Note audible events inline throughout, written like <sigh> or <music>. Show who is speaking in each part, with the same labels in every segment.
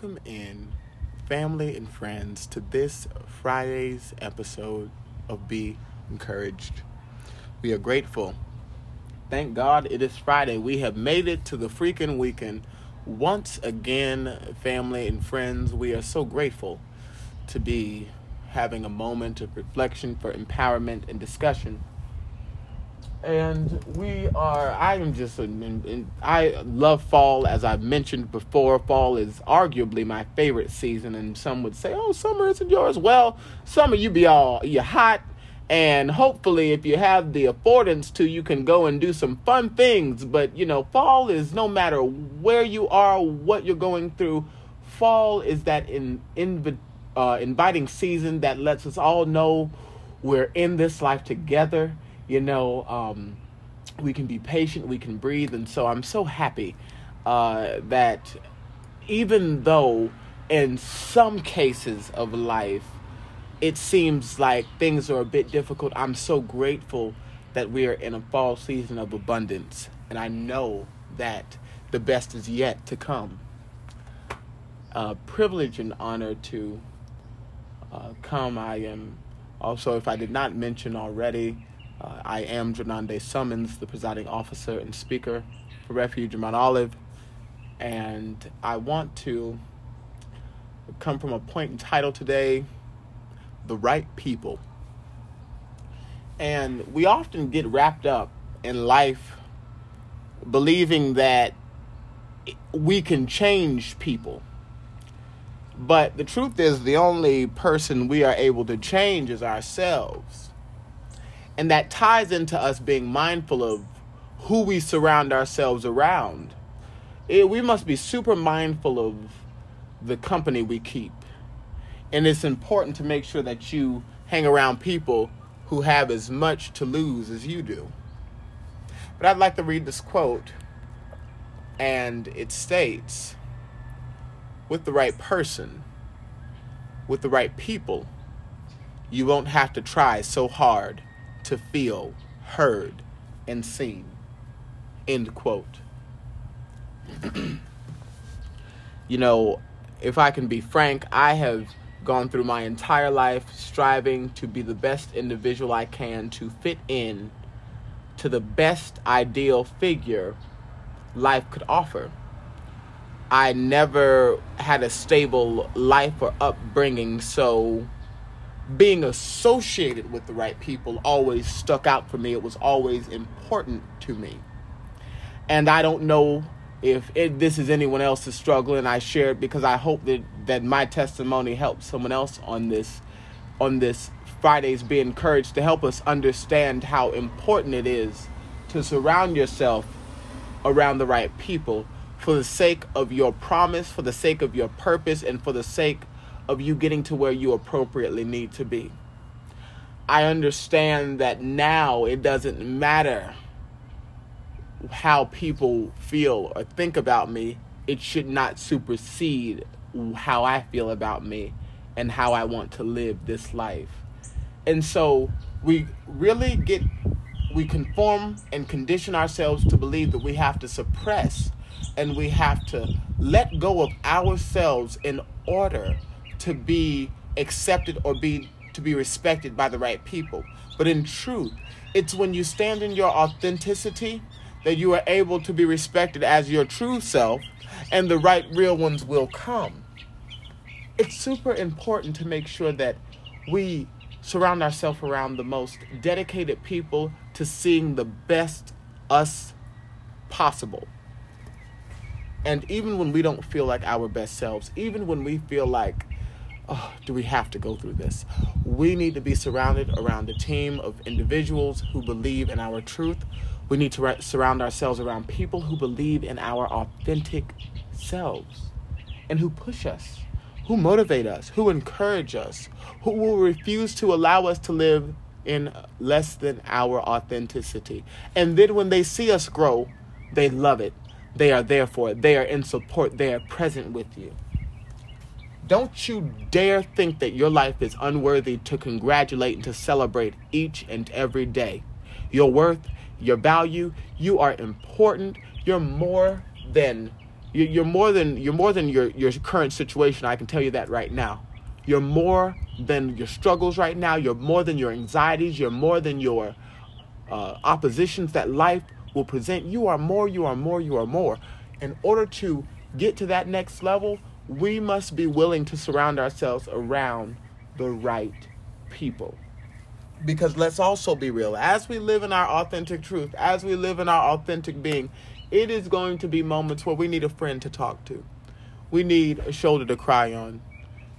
Speaker 1: Welcome in family and friends to this Friday's episode of Be Encouraged. We are grateful. Thank God it is Friday. We have made it to the freaking weekend. Once again, family and friends, we are so grateful to be having a moment of reflection for empowerment and discussion and we are i am just i love fall as i've mentioned before fall is arguably my favorite season. And some would say oh summer isn't yours. Well summer you be all you're hot. And hopefully if you have the affordance to you can go and do some fun things. But you know fall is no matter where you are what you're going through fall is that in, in uh, inviting season that lets us all know we're in this life together you know, um, we can be patient, we can breathe. And so I'm so happy uh, that even though in some cases of life, it seems like things are a bit difficult, I'm so grateful that we are in a fall season of abundance. And I know that the best is yet to come. Uh, privilege and honor to uh, come. I am also, if I did not mention already, uh, I am Drenande Summons, the presiding officer and speaker for Refuge in Mount Olive, and I want to come from a point in title today The Right People. And we often get wrapped up in life believing that we can change people. But the truth is, the only person we are able to change is ourselves. And that ties into us being mindful of who we surround ourselves around. It, we must be super mindful of the company we keep. And it's important to make sure that you hang around people who have as much to lose as you do. But I'd like to read this quote, and it states with the right person, with the right people, you won't have to try so hard to feel heard and seen. End quote. <clears throat> you know, if I can be frank, I have gone through my entire life striving to be the best individual I can to fit in to the best ideal figure life could offer. I never had a stable life or upbringing, so being associated with the right people always stuck out for me. It was always important to me. And I don't know if it, this is anyone else's struggle, and I share it because I hope that, that my testimony helps someone else on this on this Fridays be encouraged to help us understand how important it is to surround yourself around the right people for the sake of your promise, for the sake of your purpose, and for the sake of you getting to where you appropriately need to be. I understand that now it doesn't matter how people feel or think about me, it should not supersede how I feel about me and how I want to live this life. And so we really get, we conform and condition ourselves to believe that we have to suppress and we have to let go of ourselves in order to be accepted or be to be respected by the right people. But in truth, it's when you stand in your authenticity that you are able to be respected as your true self and the right real ones will come. it's super important to make sure that we surround ourselves around the most dedicated people to seeing the best us possible. And even when we don't feel like our best selves, even when we feel like, oh, do we have to go through this? We need to be surrounded around a team of individuals who believe in our truth. We need to surround ourselves around people who believe in our authentic selves and who push us who motivate us, who encourage us, who will refuse to allow us to live in less than our authenticity. And then when they see us grow, they love it. They are there for it. They are in support. They are present with you. Don't you dare think that your life is unworthy to congratulate and to celebrate each and every day. Your worth, your value, you are important. You're more than you're more than you're more than your your current situation. I can tell you that right now. You're more than your struggles right now. You're more than your anxieties. You're more than your uh, oppositions that life will present. You are more. You are more. You are more. In order to get to that next level, we must be willing to surround ourselves around the right people. Because let's also be real. As we live in our authentic truth, as we live in our authentic being, it is going to be moments where we need a friend to talk to. We need a shoulder to cry on.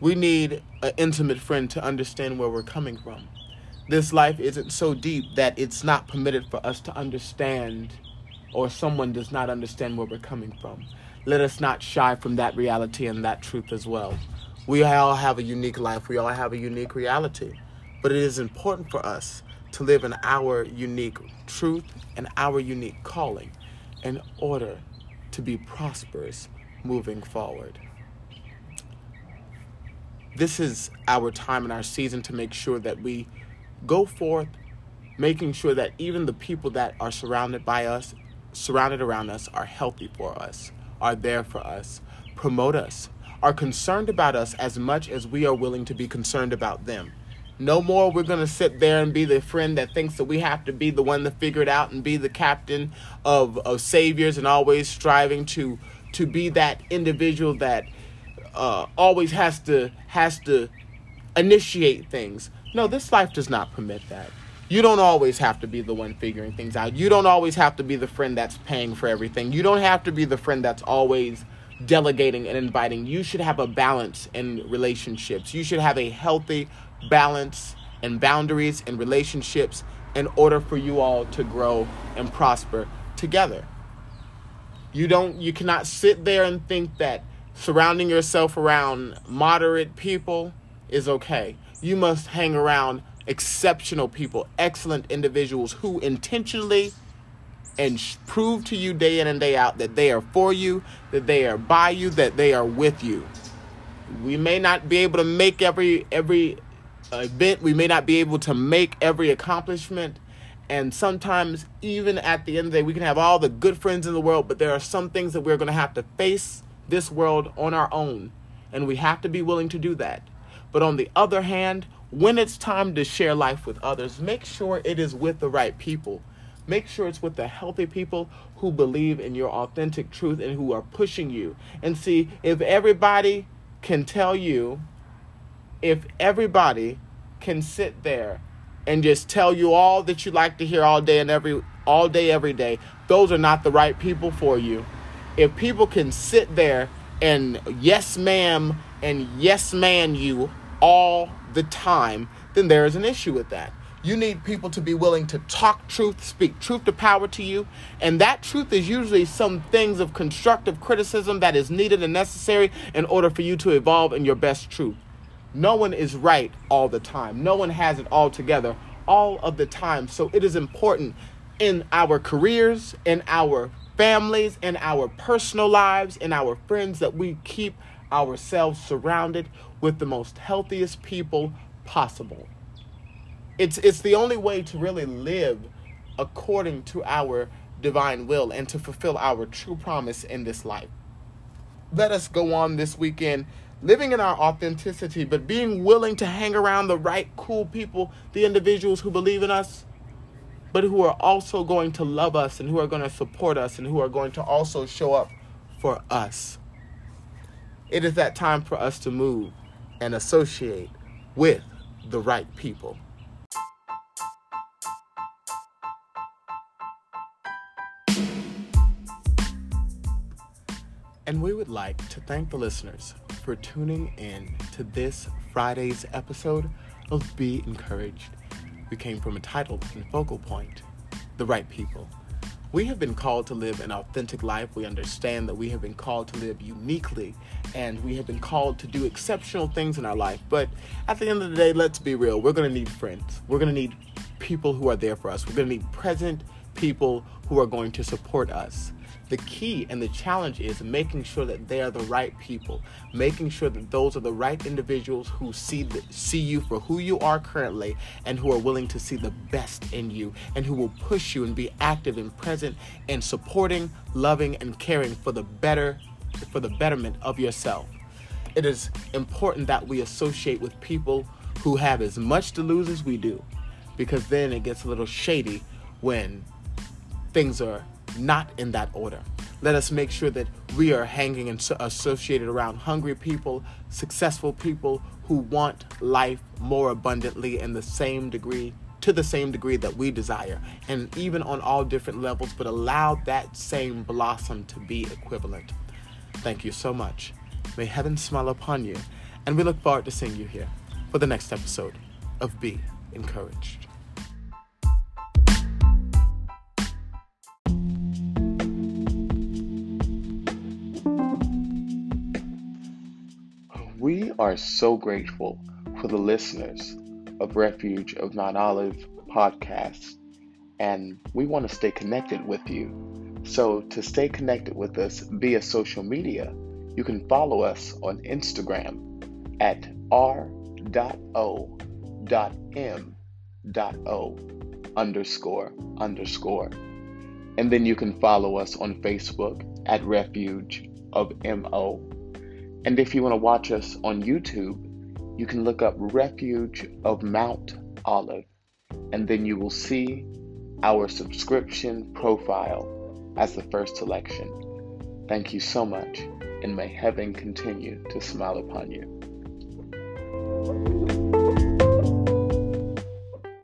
Speaker 1: We need an intimate friend to understand where we're coming from. This life isn't so deep that it's not permitted for us to understand or someone does not understand where we're coming from. Let us not shy from that reality and that truth as well. We all have a unique life, we all have a unique reality. But it is important for us to live in our unique truth and our unique calling in order to be prosperous moving forward. This is our time and our season to make sure that we go forth, making sure that even the people that are surrounded by us, surrounded around us, are healthy for us, are there for us, promote us, are concerned about us as much as we are willing to be concerned about them. No more we're going to sit there and be the friend that thinks that we have to be the one figure it out and be the captain of, of saviors and always striving to to be that individual that uh, always has to has to initiate things. No, this life does not permit that. You don't always have to be the one figuring things out. You don't always have to be the friend that's paying for everything. You don't have to be the friend that's always delegating and inviting. You should have a balance in relationships. You should have a healthy balance and boundaries and relationships in order for you all to grow and prosper together. You don't you cannot sit there and think that surrounding yourself around moderate people is okay. You must hang around exceptional people, excellent individuals who intentionally and prove to you day in and day out that they are for you, that they are by you, that they are with you. We may not be able to make every every event. We may not be able to make every accomplishment. And sometimes, even at the end of the day, we can have all the good friends in the world, but there are some things that we're going to have to face this world on our own. And we have to be willing to do that. But on the other hand, when it's time to share life with others, make sure it is with the right people. Make sure it's with the healthy people who believe in your authentic truth and who are pushing you. And see, if everybody can tell you if everybody can sit there and just tell you all that you like to hear all day and every all day every day, those are not the right people for you. If people can sit there and yes ma'am and yes man you all the time, then there is an issue with that. You need people to be willing to talk truth, speak truth to power to you. And that truth is usually some things of constructive criticism that is needed and necessary in order for you to evolve in your best truth. No one is right all the time. No one has it all together all of the time. So it is important in our careers, in our families, in our personal lives, in our friends that we keep ourselves surrounded with the most healthiest people possible. It's it's the only way to really live according to our divine will and to fulfill our true promise in this life. Let us go on this weekend living in our authenticity, but being willing to hang around the right cool people, the individuals who believe in us, but who are also going to love us and who are going to support us and who are going to also show up for us. It is that time for us to move. and associate with the right people. And we would like to thank the listeners for tuning in to this Friday's episode of Be Encouraged. We came from a title and focal point The Right People. We have been called to live an authentic life. We understand that we have been called to live uniquely and we have been called to do exceptional things in our life. But at the end of the day, let's be real. We're going to need friends. We're going to need people who are there for us. We're going to need present people who are going to support us the key and the challenge is making sure that they are the right people, making sure that those are the right individuals who see the, see you for who you are currently and who are willing to see the best in you and who will push you and be active and present and supporting, loving and caring for the better for the betterment of yourself. It is important that we associate with people who have as much to lose as we do because then it gets a little shady when things are not in that order. Let us make sure that we are hanging and associated around hungry people, successful people who want life more abundantly in the same degree, to the same degree that we desire, and even on all different levels, but allow that same blossom to be equivalent. Thank you so much. May heaven smile upon you, and we look forward to seeing you here for the next episode of Be Encouraged. Are so grateful for the listeners of Refuge of Mount Olive podcast, and we want to stay connected with you. So, to stay connected with us via social media, you can follow us on Instagram at r.o.m.o underscore underscore. And then you can follow us on Facebook at Refuge of MO and if you want to watch us on YouTube, you can look up Refuge of Mount Olive, and then you will see our subscription profile as the first selection. Thank you so much, and may heaven continue to smile upon you.